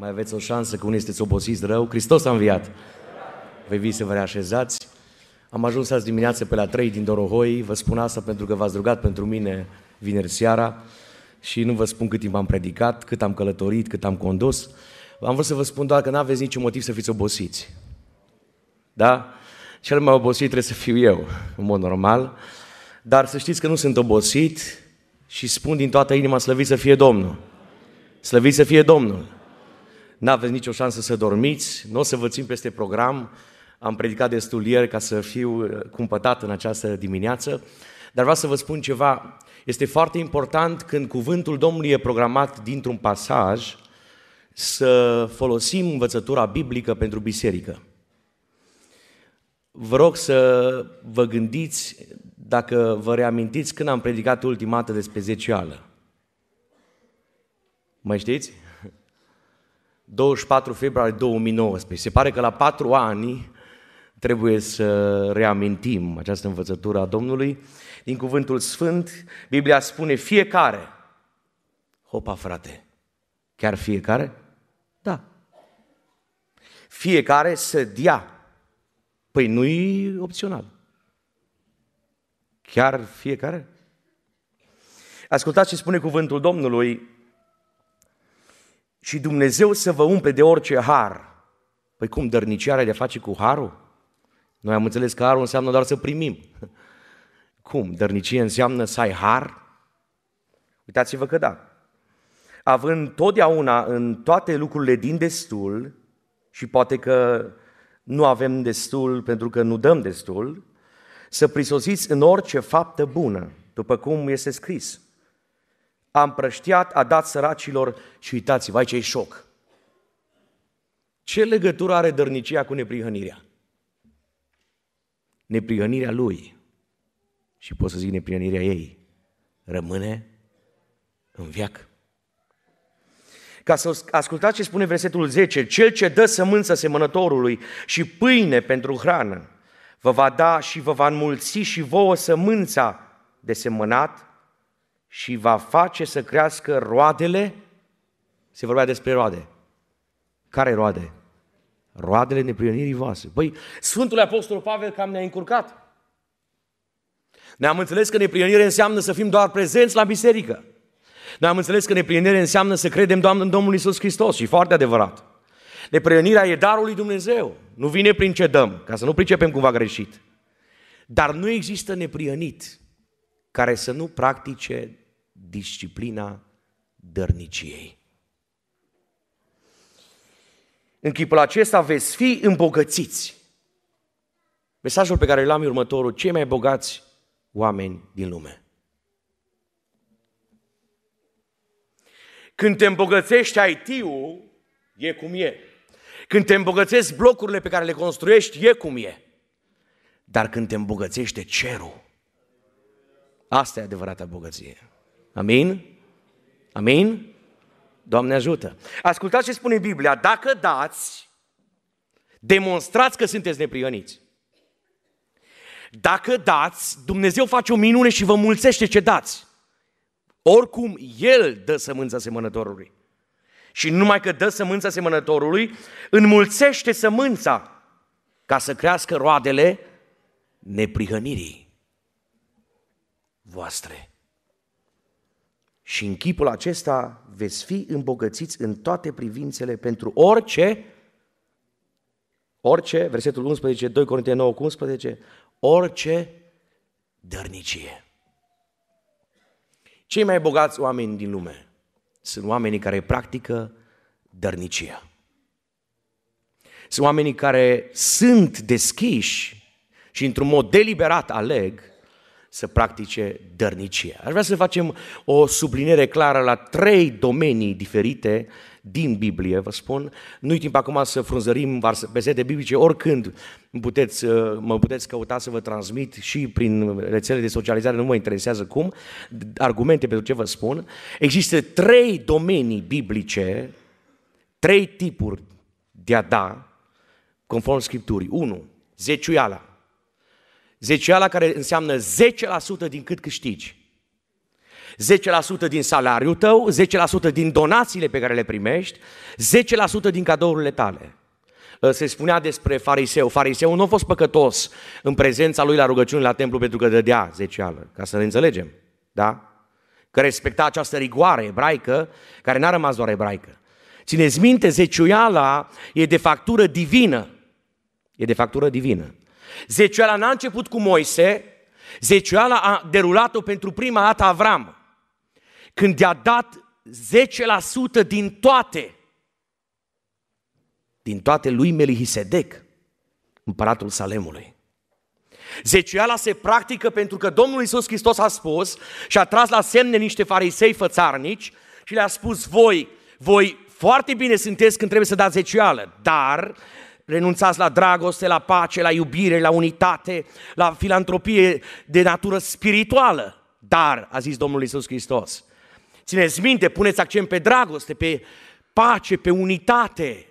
Mai aveți o șansă că unii sunteți obosiți rău. Hristos a înviat. Vă invit să vă reașezați. Am ajuns azi dimineață pe la 3 din Dorohoi. Vă spun asta pentru că v-ați rugat pentru mine vineri seara și nu vă spun cât timp am predicat, cât am călătorit, cât am condus. Am vrut să vă spun doar că nu aveți niciun motiv să fiți obosiți. Da? Cel mai obosit trebuie să fiu eu, în mod normal. Dar să știți că nu sunt obosit și spun din toată inima slăvit să fie Domnul. Slăvit să fie Domnul. N-aveți nicio șansă să dormiți, nu o să vă țin peste program. Am predicat destul ieri ca să fiu uh, cumpătat în această dimineață. Dar vreau să vă spun ceva. Este foarte important când cuvântul Domnului e programat dintr-un pasaj să folosim învățătura biblică pentru biserică. Vă rog să vă gândiți, dacă vă reamintiți, când am predicat ultima dată despre zecială. Mai știți? 24 februarie 2019. Se pare că la patru ani trebuie să reamintim această învățătură a Domnului. Din cuvântul Sfânt, Biblia spune fiecare. Hopa, frate! Chiar fiecare? Da. Fiecare să dea Păi nu e opțional. Chiar fiecare? Ascultați ce spune cuvântul Domnului și Dumnezeu să vă umple de orice har. Păi cum, dărnicia are de face cu harul? Noi am înțeles că harul înseamnă doar să primim. Cum? Dărnicie înseamnă să ai har? Uitați-vă că da. Având totdeauna în toate lucrurile din destul, și poate că nu avem destul pentru că nu dăm destul, să prisosiți în orice faptă bună, după cum este scris. A împrăștiat, a dat săracilor și uitați-vă, aici e șoc. Ce legătură are dărnicia cu neprihănirea? Neprihănirea lui, și pot să zic neprihănirea ei, rămâne în viață. Ca să ascultați ce spune versetul 10, cel ce dă sămânță semănătorului și pâine pentru hrană, vă va da și vă va înmulți și vouă sămânța de semănat și va face să crească roadele, se vorbea despre roade. Care roade? Roadele neprionirii voastre. Păi, Sfântul Apostol Pavel cam ne-a încurcat. Ne-am înțeles că neprionire înseamnă să fim doar prezenți la biserică. Noi am înțeles că neplinire înseamnă să credem Doamne, în Domnul Isus Hristos și foarte adevărat. Neprihănirea e darul lui Dumnezeu. Nu vine prin ce dăm, ca să nu pricepem cumva greșit. Dar nu există neprihănit care să nu practice disciplina dărniciei. În chipul acesta veți fi îmbogățiți. Mesajul pe care l-am următorul, cei mai bogați oameni din lume. Când te îmbogățești IT-ul, e cum e. Când te îmbogățești blocurile pe care le construiești, e cum e. Dar când te îmbogățește cerul, asta e adevărata bogăție. Amin? Amin? Doamne ajută! Ascultați ce spune Biblia. Dacă dați, demonstrați că sunteți neprihăniți. Dacă dați, Dumnezeu face o minune și vă mulțește ce dați. Oricum, El dă sămânța semănătorului. Și numai că dă sămânța semănătorului, înmulțește sămânța ca să crească roadele neprihănirii voastre. Și în chipul acesta veți fi îmbogățiți în toate privințele pentru orice, orice, versetul 11, 2 Corinteni 9, 11, orice dărnicie. Cei mai bogați oameni din lume sunt oamenii care practică dărnicia. Sunt oamenii care sunt deschiși și într-un mod deliberat aleg să practice dărnicia. Aș vrea să facem o subliniere clară la trei domenii diferite din Biblie, vă spun. Nu-i timp acum să frunzărim versete biblice, oricând puteți, uh, mă puteți căuta să vă transmit și prin rețele de socializare, nu mă interesează cum, argumente pentru ce vă spun. Există trei domenii biblice, trei tipuri de a da, conform Scripturii. Unu, zeciuiala. Zeciuiala care înseamnă 10% din cât câștigi. 10% din salariul tău, 10% din donațiile pe care le primești, 10% din cadourile tale. Ă, se spunea despre fariseu. Fariseul nu a fost păcătos în prezența lui la rugăciune la templu pentru că dădea zecială, ca să ne înțelegem. Da? Că respecta această rigoare ebraică, care n-a rămas doar ebraică. Țineți minte, zeciuiala e de factură divină. E de factură divină. Zeciuiala n-a început cu Moise, zeciuiala a derulat-o pentru prima dată Avram. Când i-a dat 10% din toate din toate lui Melihisedec, împăratul Salemului. Zeciuiala se practică pentru că Domnul Iisus Hristos a spus și a tras la semne niște farisei fățarnici și le-a spus, voi, voi foarte bine sunteți când trebuie să dați zeciuială, dar renunțați la dragoste, la pace, la iubire, la unitate, la filantropie de natură spirituală. Dar, a zis Domnul Iisus Hristos, țineți minte, puneți accent pe dragoste, pe pace, pe unitate,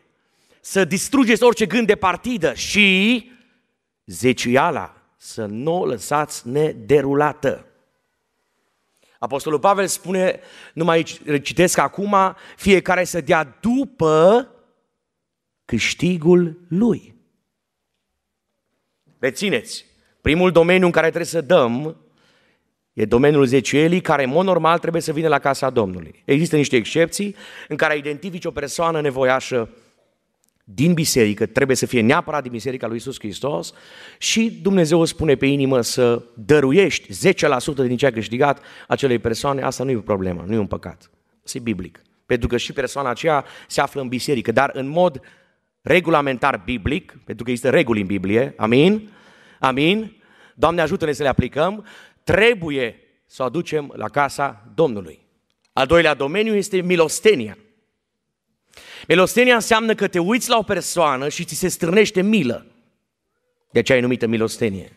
să distrugeți orice gând de partidă și zeciuiala să nu o lăsați nederulată. Apostolul Pavel spune, numai citesc acum, fiecare să dea după câștigul lui. Rețineți, primul domeniu în care trebuie să dăm e domeniul zeciuielii, care în mod normal trebuie să vină la casa Domnului. Există niște excepții în care identifici o persoană nevoiașă din biserică, trebuie să fie neapărat din biserica lui Isus Hristos și Dumnezeu îți spune pe inimă să dăruiești 10% din ce ai câștigat acelei persoane, asta nu e o problemă, nu e un păcat. Asta e biblic. Pentru că și persoana aceea se află în biserică, dar în mod regulamentar biblic, pentru că există reguli în Biblie, amin? Amin? Doamne ajută-ne să le aplicăm, trebuie să o aducem la casa Domnului. Al doilea domeniu este milostenia. Milostenia înseamnă că te uiți la o persoană și ți se strânește milă. De aceea e numită milostenie.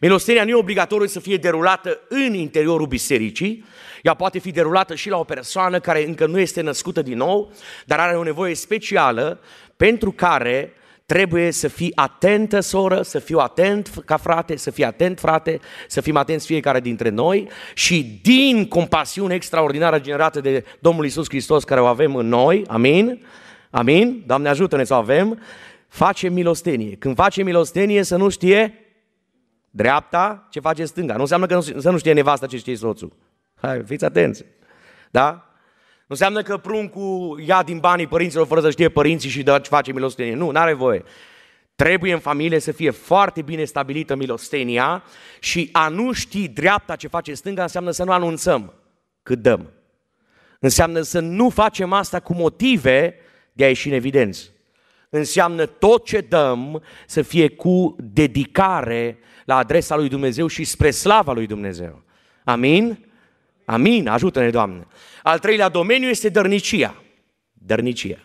Milostenia nu e obligatoriu să fie derulată în interiorul bisericii, ea poate fi derulată și la o persoană care încă nu este născută din nou, dar are o nevoie specială pentru care trebuie să fii atentă, soră, să fiu atent ca frate, să fii atent, frate, să fim atenți fiecare dintre noi și din compasiune extraordinară generată de Domnul Isus Hristos care o avem în noi, amin, amin, Doamne ajută-ne să o avem, face milostenie. Când face milostenie să nu știe dreapta ce face stânga. Nu înseamnă că nu, să nu știe nevasta ce știe soțul. Hai, fiți atenți. Da? Nu înseamnă că pruncul ia din banii părinților fără să știe părinții și dă ce face milostenie. Nu, n-are voie. Trebuie în familie să fie foarte bine stabilită milostenia și a nu ști dreapta ce face stânga înseamnă să nu anunțăm cât dăm. Înseamnă să nu facem asta cu motive de a ieși în evidență. Înseamnă tot ce dăm să fie cu dedicare la adresa lui Dumnezeu și spre slava lui Dumnezeu. Amin? Amin, ajută-ne, Doamne. Al treilea domeniu este dărnicia. Dărnicia.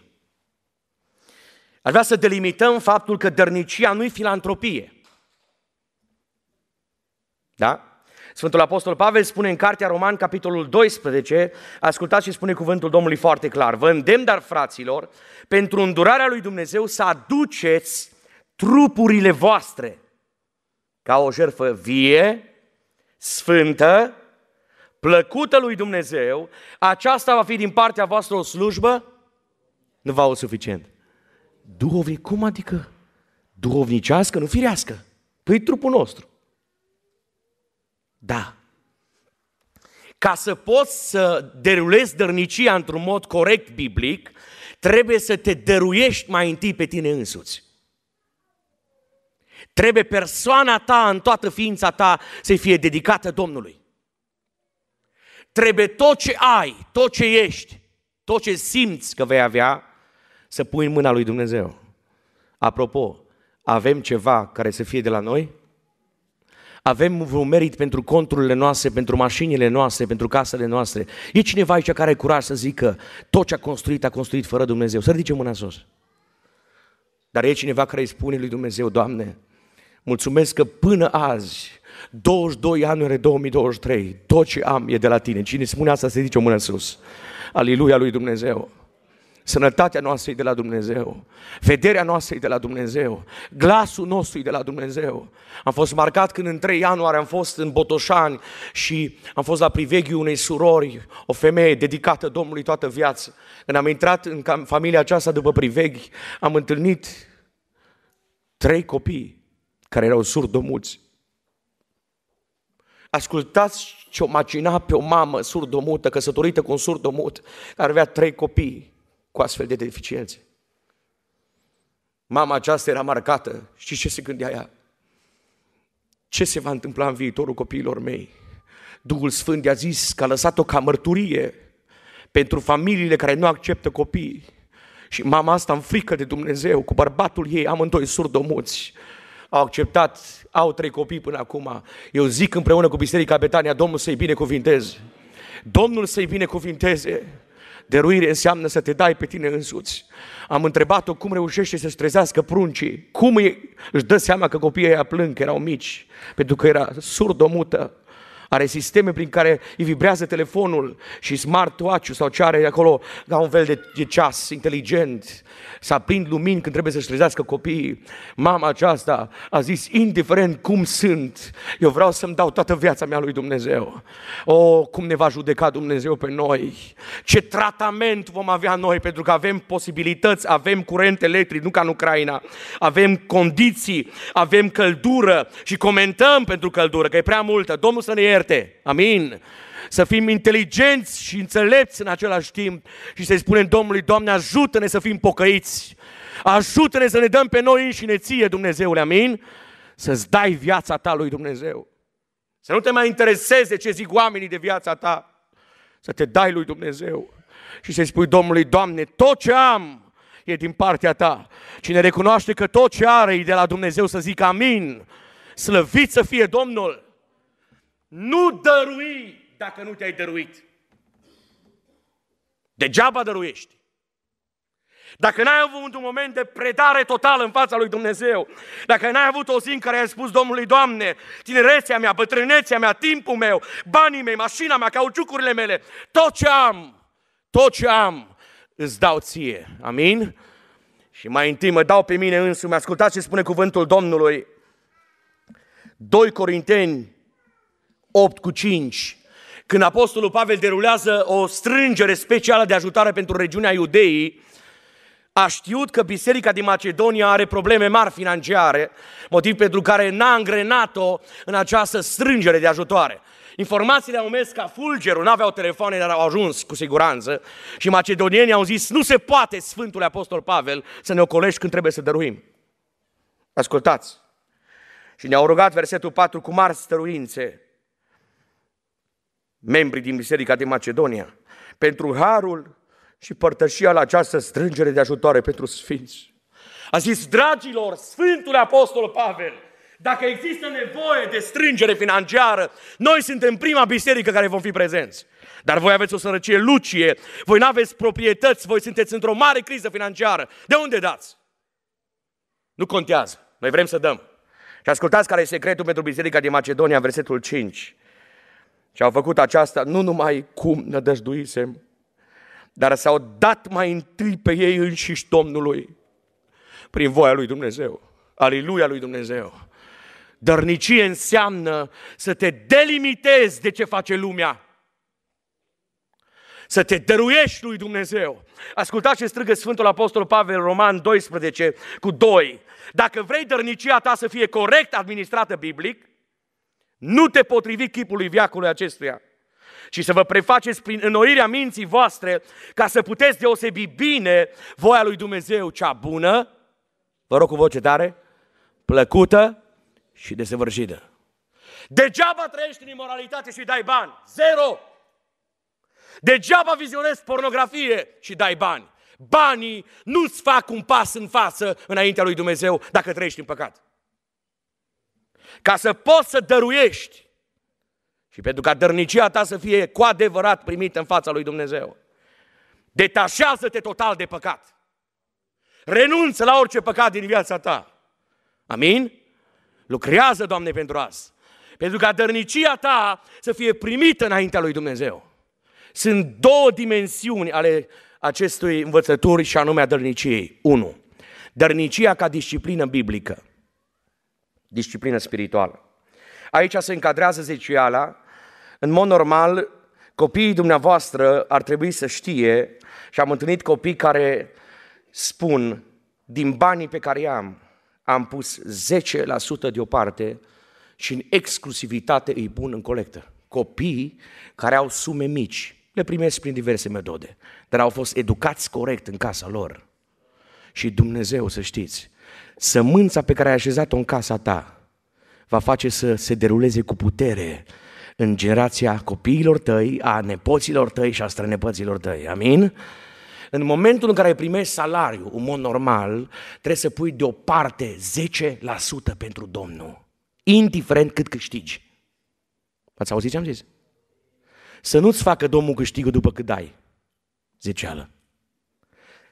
Aș vrea să delimităm faptul că dărnicia nu e filantropie. Da? Sfântul Apostol Pavel spune în Cartea Roman, capitolul 12, ascultați și spune cuvântul Domnului foarte clar, vă îndemn, dar fraților, pentru îndurarea lui Dumnezeu să aduceți trupurile voastre ca o jertfă vie, sfântă, plăcută lui Dumnezeu, aceasta va fi din partea voastră o slujbă, nu va o suficient. Duhovnic, cum adică? Duhovnicească, nu firească. Păi trupul nostru. Da. Ca să poți să derulezi dărnicia într-un mod corect biblic, trebuie să te dăruiești mai întâi pe tine însuți. Trebuie persoana ta în toată ființa ta să fie dedicată Domnului. Trebuie tot ce ai, tot ce ești, tot ce simți că vei avea, să pui în mâna lui Dumnezeu. Apropo, avem ceva care să fie de la noi? Avem un merit pentru conturile noastre, pentru mașinile noastre, pentru casele noastre. E cineva aici care are curaj să zică tot ce a construit, a construit fără Dumnezeu. Să ridice mâna sus. Dar e cineva care îi spune lui Dumnezeu, Doamne, mulțumesc că până azi 22 ianuarie 2023, tot ce am e de la tine. Cine spune asta să zice o mână sus. Aliluia lui Dumnezeu. Sănătatea noastră e de la Dumnezeu. Vederea noastră e de la Dumnezeu. Glasul nostru e de la Dumnezeu. Am fost marcat când în 3 ianuarie am fost în Botoșani și am fost la priveghiul unei surori, o femeie dedicată Domnului toată viața. Când am intrat în familia aceasta după priveghi, am întâlnit trei copii care erau surdomuți. Ascultați ce o macina pe o mamă surdomută, căsătorită cu un surdomut, care avea trei copii cu astfel de deficiențe. Mama aceasta era marcată. și ce se gândea ea? Ce se va întâmpla în viitorul copiilor mei? Duhul Sfânt i-a zis că a lăsat-o ca mărturie pentru familiile care nu acceptă copii. Și mama asta în frică de Dumnezeu, cu bărbatul ei, amândoi surdomuți, au acceptat, au trei copii până acum. Eu zic împreună cu Biserica Betania, Domnul să-i binecuvinteze. Domnul să-i binecuvinteze. Dăruire înseamnă să te dai pe tine însuți. Am întrebat-o cum reușește să-și trezească pruncii, cum își dă seama că copiii ăia plâng, că erau mici, pentru că era surdomută. Are sisteme prin care îi vibrează telefonul și smartwatch-ul sau ce are acolo ca un fel de, de ceas inteligent. Să aprind lumini când trebuie să-și trezească copiii. Mama aceasta a zis, indiferent cum sunt, eu vreau să-mi dau toată viața mea lui Dumnezeu. O, cum ne va judeca Dumnezeu pe noi. Ce tratament vom avea noi, pentru că avem posibilități, avem curent electric, nu ca în Ucraina. Avem condiții, avem căldură și comentăm pentru căldură, că e prea multă. Domnul să ne ierte. Amin. Să fim inteligenți și înțelepți în același timp și să-i spunem Domnului, Doamne, ajută-ne să fim pocăiți. Ajută-ne să ne dăm pe noi înșine ție, Dumnezeule, amin? Să-ți dai viața ta lui Dumnezeu. Să nu te mai intereseze ce zic oamenii de viața ta. Să te dai lui Dumnezeu și să-i spui Domnului, Doamne, tot ce am e din partea ta. Cine recunoaște că tot ce are e de la Dumnezeu să zic amin. Slăvit să fie Domnul. Nu dărui dacă nu te-ai dăruit. Degeaba dăruiești. Dacă n-ai avut un moment de predare totală în fața lui Dumnezeu, dacă n-ai avut o zi în care ai spus Domnului, Doamne, tinerețea mea, bătrânețea mea, timpul meu, banii mei, mașina mea, cauciucurile mele, tot ce am, tot ce am, îți dau ție. Amin? Și mai întâi mă dau pe mine însumi. Ascultați ce spune cuvântul Domnului. 2 Corinteni 8 cu 5. Când Apostolul Pavel derulează o strângere specială de ajutare pentru regiunea Iudeii, a știut că biserica din Macedonia are probleme mari financiare, motiv pentru care n-a îngrenat-o în această strângere de ajutoare. Informațiile au mers ca fulgerul, n-aveau telefoane, dar au ajuns cu siguranță și macedonienii au zis, nu se poate, Sfântul Apostol Pavel, să ne ocolești când trebuie să dăruim. Ascultați! Și ne-au rugat versetul 4 cu mari stăruințe, membrii din Biserica din Macedonia, pentru harul și părtășia la această strângere de ajutoare pentru sfinți. A zis, dragilor, Sfântul Apostol Pavel, dacă există nevoie de strângere financiară, noi suntem prima biserică care vom fi prezenți. Dar voi aveți o sărăcie lucie, voi nu aveți proprietăți, voi sunteți într-o mare criză financiară. De unde dați? Nu contează. Noi vrem să dăm. Și ascultați care e secretul pentru Biserica din Macedonia, versetul 5. Și au făcut aceasta nu numai cum nădăjduisem, dar s-au dat mai întâi pe ei înșiși Domnului prin voia lui Dumnezeu. Aleluia lui Dumnezeu. Dărnicie înseamnă să te delimitezi de ce face lumea. Să te dăruiești lui Dumnezeu. Ascultați ce strigă Sfântul Apostol Pavel Roman 12 cu 2. Dacă vrei dărnicia ta să fie corect administrată biblic, nu te potrivi chipului viacului acestuia, ci să vă prefaceți prin înnoirea minții voastre ca să puteți deosebi bine voia lui Dumnezeu, cea bună, vă rog cu voce tare, plăcută și desăvârșită. Degeaba trăiești în imoralitate și dai bani. Zero! Degeaba vizionezi pornografie și dai bani. Banii nu-ți fac un pas în față înaintea lui Dumnezeu dacă trăiești în păcat ca să poți să dăruiești și pentru ca dărnicia ta să fie cu adevărat primită în fața lui Dumnezeu. Detașează-te total de păcat. Renunță la orice păcat din viața ta. Amin? Lucrează, Doamne, pentru asta. Pentru ca dărnicia ta să fie primită înaintea lui Dumnezeu. Sunt două dimensiuni ale acestui învățături și anume a dărniciei. 1. Dărnicia ca disciplină biblică. Disciplină spirituală. Aici se încadrează zeciala. În mod normal, copiii dumneavoastră ar trebui să știe, și am întâlnit copii care spun, din banii pe care i-am, am pus 10% deoparte și în exclusivitate îi pun în colectă. Copii care au sume mici, le primesc prin diverse metode, dar au fost educați corect în casa lor. Și Dumnezeu, să știți, sămânța pe care ai așezat-o în casa ta va face să se deruleze cu putere în generația copiilor tăi, a nepoților tăi și a strănepăților tăi. Amin? În momentul în care primești salariu, în mod normal, trebuie să pui deoparte 10% pentru Domnul, indiferent cât câștigi. Ați auzit ce am zis? Să nu-ți facă Domnul câștigul după cât dai. Zeceală.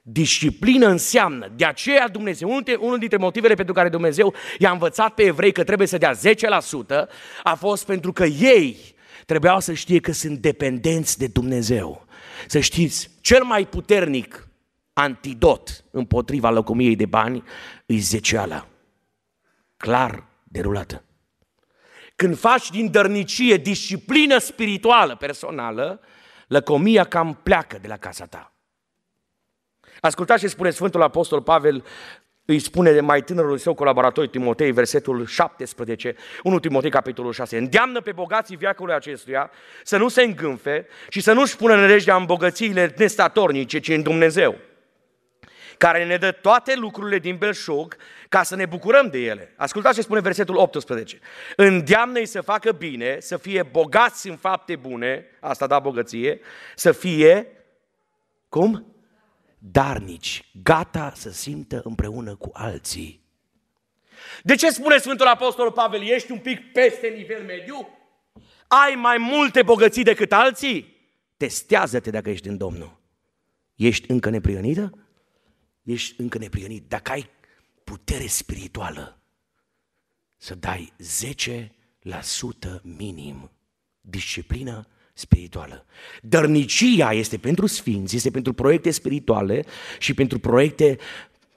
Disciplină înseamnă, de aceea Dumnezeu, unul dintre motivele pentru care Dumnezeu i-a învățat pe evrei că trebuie să dea 10%, a fost pentru că ei trebuiau să știe că sunt dependenți de Dumnezeu. Să știți, cel mai puternic antidot împotriva lăcomiei de bani îi zeceala. Clar derulată. Când faci din dărnicie disciplină spirituală personală, lăcomia cam pleacă de la casa ta. Ascultați ce spune Sfântul Apostol Pavel, îi spune de mai tânărul său colaborator Timotei, versetul 17, 1 Timotei, capitolul 6. Îndeamnă pe bogații viacului acestuia să nu se îngânfe și să nu-și pună nădejdea în bogățiile nestatornice, ci în Dumnezeu care ne dă toate lucrurile din belșug ca să ne bucurăm de ele. Ascultați ce spune versetul 18. Îndeamnă-i să facă bine, să fie bogați în fapte bune, asta da bogăție, să fie, cum? Darnici, gata să simtă împreună cu alții. De ce spune Sfântul Apostol Pavel, ești un pic peste nivel mediu? Ai mai multe bogății decât alții? Testează-te dacă ești în Domnul. Ești încă neprionită? ești încă neprionit, dacă ai putere spirituală, să dai 10% minim disciplină spirituală. Dărnicia este pentru sfinți, este pentru proiecte spirituale și pentru proiecte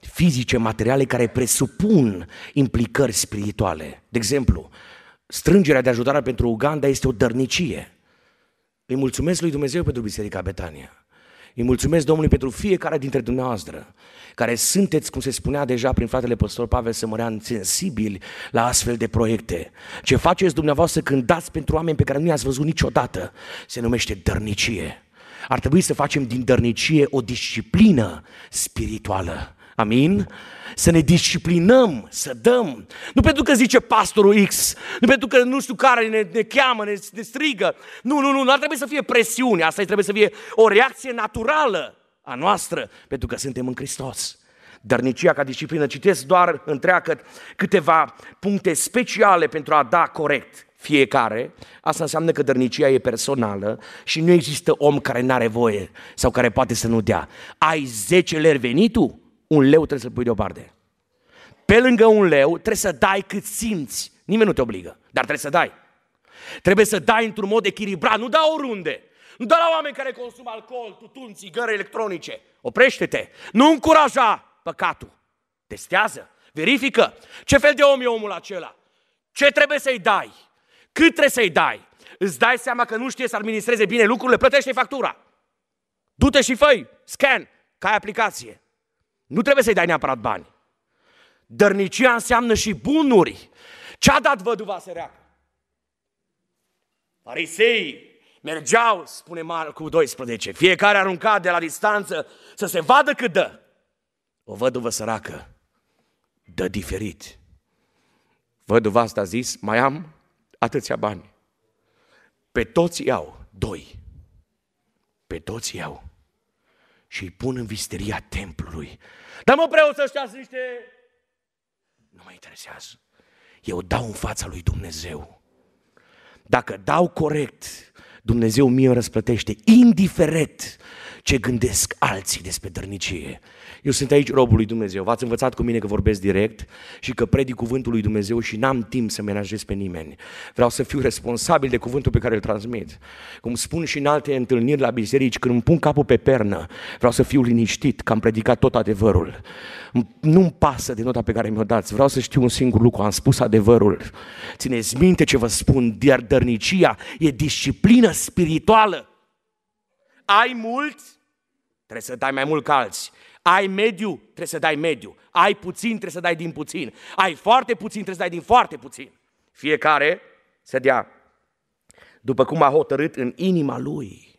fizice, materiale care presupun implicări spirituale. De exemplu, strângerea de ajutorare pentru Uganda este o dărnicie. Îi mulțumesc lui Dumnezeu pentru Biserica Betania. Îi mulțumesc Domnului pentru fiecare dintre dumneavoastră care sunteți, cum se spunea deja prin fratele păstor Pavel Sămărean, sensibili la astfel de proiecte. Ce faceți dumneavoastră când dați pentru oameni pe care nu i-ați văzut niciodată, se numește dărnicie. Ar trebui să facem din dărnicie o disciplină spirituală. Amin? Să ne disciplinăm, să dăm. Nu pentru că zice pastorul X, nu pentru că nu știu care ne, ne cheamă, ne, ne strigă. Nu, nu, nu, nu ar trebui să fie presiune, asta trebuie să fie o reacție naturală a noastră, pentru că suntem în Hristos. Dărnicia ca disciplină, citesc doar întreagă câteva puncte speciale pentru a da corect fiecare. Asta înseamnă că dărnicia e personală și nu există om care nu are voie sau care poate să nu dea. Ai 10 lei venitul? Un leu trebuie să-l pui deoparte. Pe lângă un leu trebuie să dai cât simți. Nimeni nu te obligă, dar trebuie să dai. Trebuie să dai într-un mod echilibrat, nu da oriunde. Nu da la oameni care consumă alcool, tutun, țigări electronice. Oprește-te. Nu încuraja păcatul. Testează. Verifică. Ce fel de om e omul acela? Ce trebuie să-i dai? Cât trebuie să-i dai? Îți dai seama că nu știe să administreze bine lucrurile? Plătește factura. Du-te și făi scan, ca ai aplicație. Nu trebuie să-i dai neapărat bani. Dărnicia înseamnă și bunuri. Ce-a dat văduva săreacă? Farisei mergeau, spune Marcu 12, fiecare arunca de la distanță să se vadă cât dă. O văduvă săracă dă diferit. Văduva asta a zis, mai am atâția bani. Pe toți iau doi. Pe toți iau. Și îi pun în visteria templului. Dar mă preot ăștia sunt niște... Nu mă interesează. Eu dau în fața lui Dumnezeu. Dacă dau corect, Dumnezeu mie răsplătește, indiferent ce gândesc alții despre dărnicie. Eu sunt aici robul lui Dumnezeu. V-ați învățat cu mine că vorbesc direct și că predic cuvântul lui Dumnezeu și n-am timp să menajez pe nimeni. Vreau să fiu responsabil de cuvântul pe care îl transmit. Cum spun și în alte întâlniri la biserici, când îmi pun capul pe pernă, vreau să fiu liniștit că am predicat tot adevărul. Nu-mi pasă de nota pe care mi-o dați. Vreau să știu un singur lucru, am spus adevărul. Țineți minte ce vă spun, iar dărnicia e disciplină spirituală. Ai mult, trebuie să dai mai mult ca alții. Ai mediu, trebuie să dai mediu. Ai puțin, trebuie să dai din puțin. Ai foarte puțin, trebuie să dai din foarte puțin. Fiecare să dea după cum a hotărât în inima lui.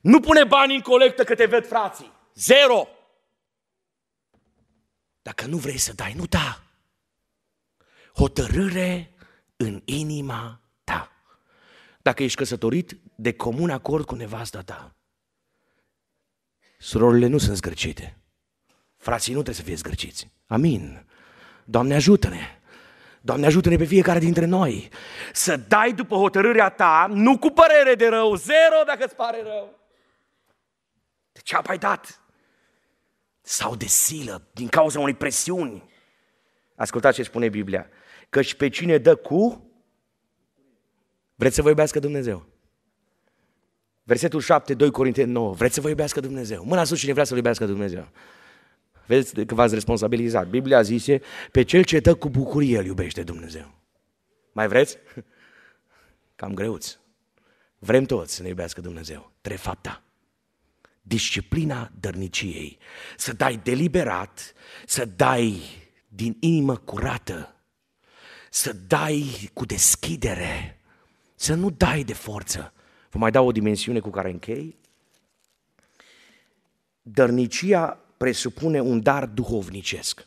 Nu pune bani în colectă că te ved frații. Zero. Dacă nu vrei să dai, nu da. Hotărâre în inima ta. Dacă ești căsătorit, de comun acord cu nevasta ta. Surorile nu sunt zgârcite. Frații nu trebuie să fie zgârciți. Amin. Doamne ajută-ne. Doamne ajută-ne pe fiecare dintre noi să dai după hotărârea ta, nu cu părere de rău, zero dacă îți pare rău. De ce ai dat? Sau de silă, din cauza unei presiuni. Ascultați ce spune Biblia. Căci pe cine dă cu, vreți să vă iubească Dumnezeu. Versetul 7, 2 Corinteni 9. Vreți să vă iubească Dumnezeu? Mâna sus cine vrea să-L iubească Dumnezeu. Vedeți că v-ați responsabilizat. Biblia zise, pe cel ce dă cu bucurie îl iubește Dumnezeu. Mai vreți? Cam greuți. Vrem toți să ne iubească Dumnezeu. Trei fapta. Disciplina dărniciei. Să dai deliberat, să dai din inimă curată, să dai cu deschidere, să nu dai de forță, Vă mai dau o dimensiune cu care închei. Dărnicia presupune un dar duhovnicesc.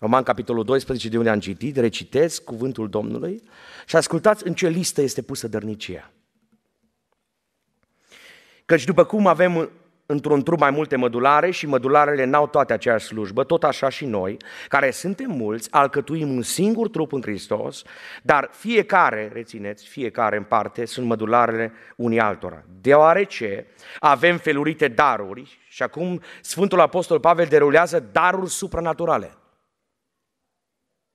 Roman, capitolul 12, de unde am citit, recitesc cuvântul Domnului și ascultați în ce listă este pusă dărnicia. Căci după cum avem într-un trup mai multe mădulare și mădularele n-au toate aceeași slujbă, tot așa și noi, care suntem mulți, alcătuim un singur trup în Hristos, dar fiecare, rețineți, fiecare în parte sunt mădularele unii altora. Deoarece avem felurite daruri și acum Sfântul Apostol Pavel derulează daruri supranaturale.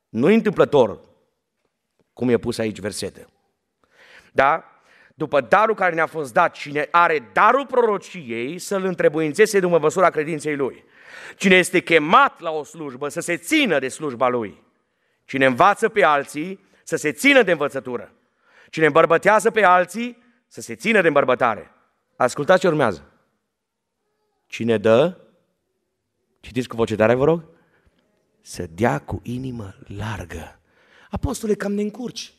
Nu întâmplător, cum e pus aici versete. Da? După darul care ne-a fost dat, cine are darul prorociei, să-l întrebuințeze după măsura credinței lui. Cine este chemat la o slujbă, să se țină de slujba lui. Cine învață pe alții, să se țină de învățătură. Cine îmbărbătează pe alții, să se țină de îmbărbătare. Ascultați ce urmează. Cine dă, citiți cu voce tare, vă rog, să dea cu inimă largă. Apostole, cam ne încurci.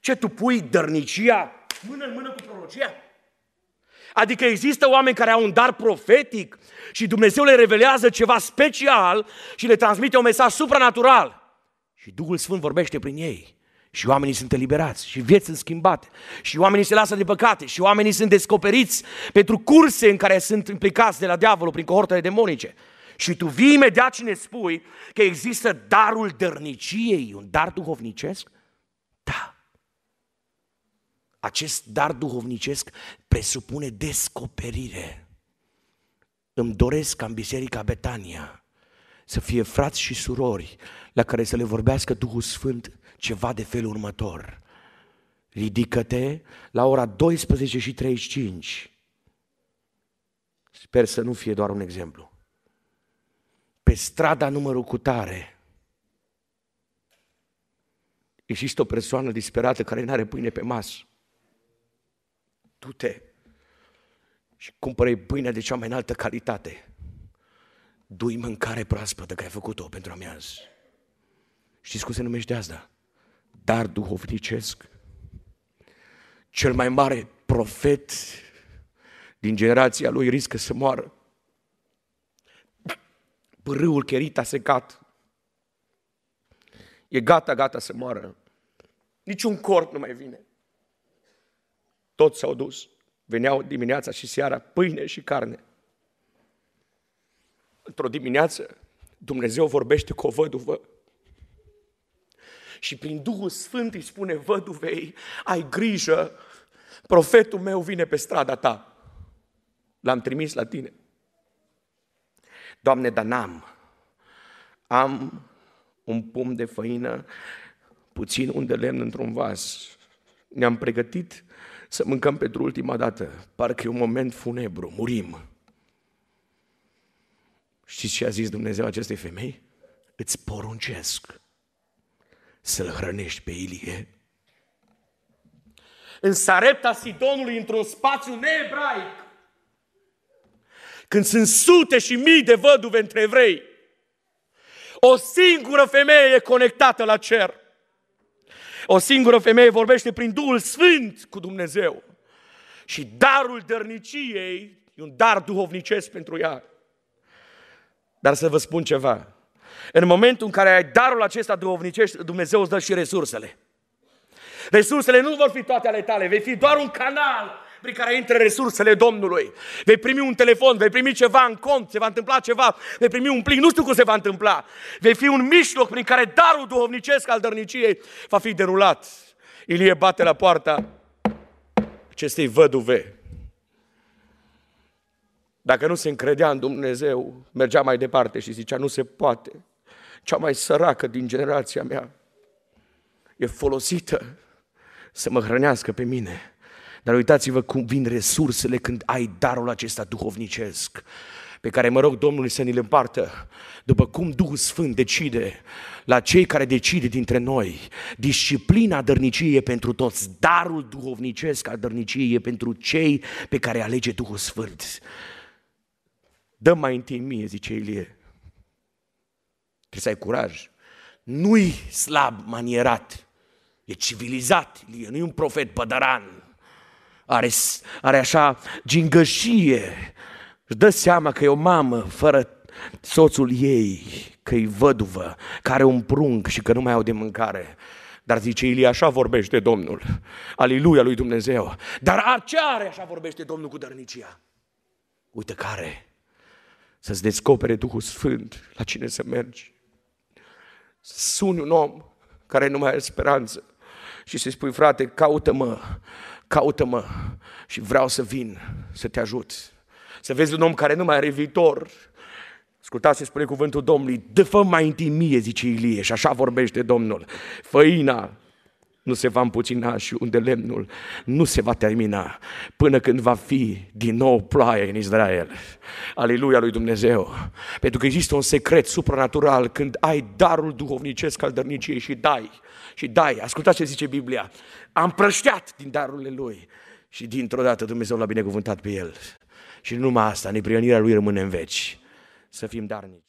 Ce tu pui dărnicia mână în mână cu prorocia? Adică există oameni care au un dar profetic și Dumnezeu le revelează ceva special și le transmite un mesaj supranatural. Și Duhul Sfânt vorbește prin ei. Și oamenii sunt eliberați, și vieți sunt schimbate, și oamenii se lasă de păcate, și oamenii sunt descoperiți pentru curse în care sunt implicați de la diavolul prin cohortele demonice. Și tu vii imediat și ne spui că există darul dărniciei, un dar duhovnicesc? Da. Acest dar duhovnicesc presupune descoperire. Îmi doresc ca în Biserica Betania să fie frați și surori la care să le vorbească Duhul Sfânt ceva de felul următor. Ridică-te la ora 12 și 35. Sper să nu fie doar un exemplu. Pe strada numărul cutare, există o persoană disperată care nu are pâine pe masă du-te și cumpără pâinea de cea mai înaltă calitate. Du-i mâncare proaspătă că ai făcut-o pentru amiaz. Știți cum se numește asta? Dar duhovnicesc. Cel mai mare profet din generația lui riscă să moară. Râul Cherit a secat. E gata, gata să moară. Niciun corp nu mai vine. Toți s-au dus. Veneau dimineața și seara pâine și carne. Într-o dimineață Dumnezeu vorbește cu o văduvă și prin Duhul Sfânt îi spune văduvei, ai grijă, profetul meu vine pe strada ta. L-am trimis la tine. Doamne, dar n-am. Am un pum de făină, puțin un de lemn într-un vas. Ne-am pregătit să mâncăm pentru ultima dată. Parcă e un moment funebru, murim. Știți ce a zis Dumnezeu acestei femei? Îți poruncesc să-l hrănești pe Ilie. În Sarepta Sidonului, într-un spațiu neebraic, când sunt sute și mii de văduve între evrei, o singură femeie e conectată la cer. O singură femeie vorbește prin Duhul Sfânt cu Dumnezeu. Și darul dărniciei e un dar duhovnicesc pentru ea. Dar să vă spun ceva. În momentul în care ai darul acesta duhovnicesc, Dumnezeu îți dă și resursele. Resursele nu vor fi toate ale tale, vei fi doar un canal prin care intră resursele Domnului. Vei primi un telefon, vei primi ceva în cont, se va întâmpla ceva, vei primi un plic, nu știu cum se va întâmpla. Vei fi un mijloc prin care darul duhovnicesc al dărniciei va fi derulat. Ilie bate la poarta acestei văduve. Dacă nu se încredea în Dumnezeu, mergea mai departe și zicea, nu se poate. Cea mai săracă din generația mea e folosită să mă hrănească pe mine. Dar uitați-vă cum vin resursele când ai darul acesta duhovnicesc pe care mă rog Domnului să ni-l împartă, după cum Duhul Sfânt decide la cei care decide dintre noi. Disciplina dărniciei e pentru toți, darul duhovnicesc al dărniciei e pentru cei pe care alege Duhul Sfânt. Dă mai întâi mie, zice Ilie. Trebuie să ai curaj. Nu-i slab manierat, e civilizat, Ilie, nu e un profet pădăran are, are așa gingășie, își dă seama că e o mamă fără soțul ei, că e văduvă, care are un prunc și că nu mai au de mâncare. Dar zice Ilie, așa vorbește Domnul. Aliluia lui Dumnezeu. Dar ce are așa vorbește Domnul cu dărnicia? Uite care. Să-ți descopere Duhul Sfânt la cine să mergi. Suni un om care nu mai are speranță și să-i spui, frate, caută-mă, caută-mă și vreau să vin să te ajut. Să vezi un om care nu mai are viitor. Ascultați ce spune cuvântul Domnului, dă fă mai întâi mie, zice Ilie, și așa vorbește Domnul. Făina nu se va împuțina și unde lemnul nu se va termina până când va fi din nou ploaie în Israel. Aleluia lui Dumnezeu! Pentru că există un secret supranatural când ai darul duhovnicesc al dărniciei și dai, și dai. Ascultați ce zice Biblia. Am prășteat din darurile lui și dintr-o dată Dumnezeu l-a binecuvântat pe el. Și numai asta, neprionirea lui rămâne în veci. Să fim darnici.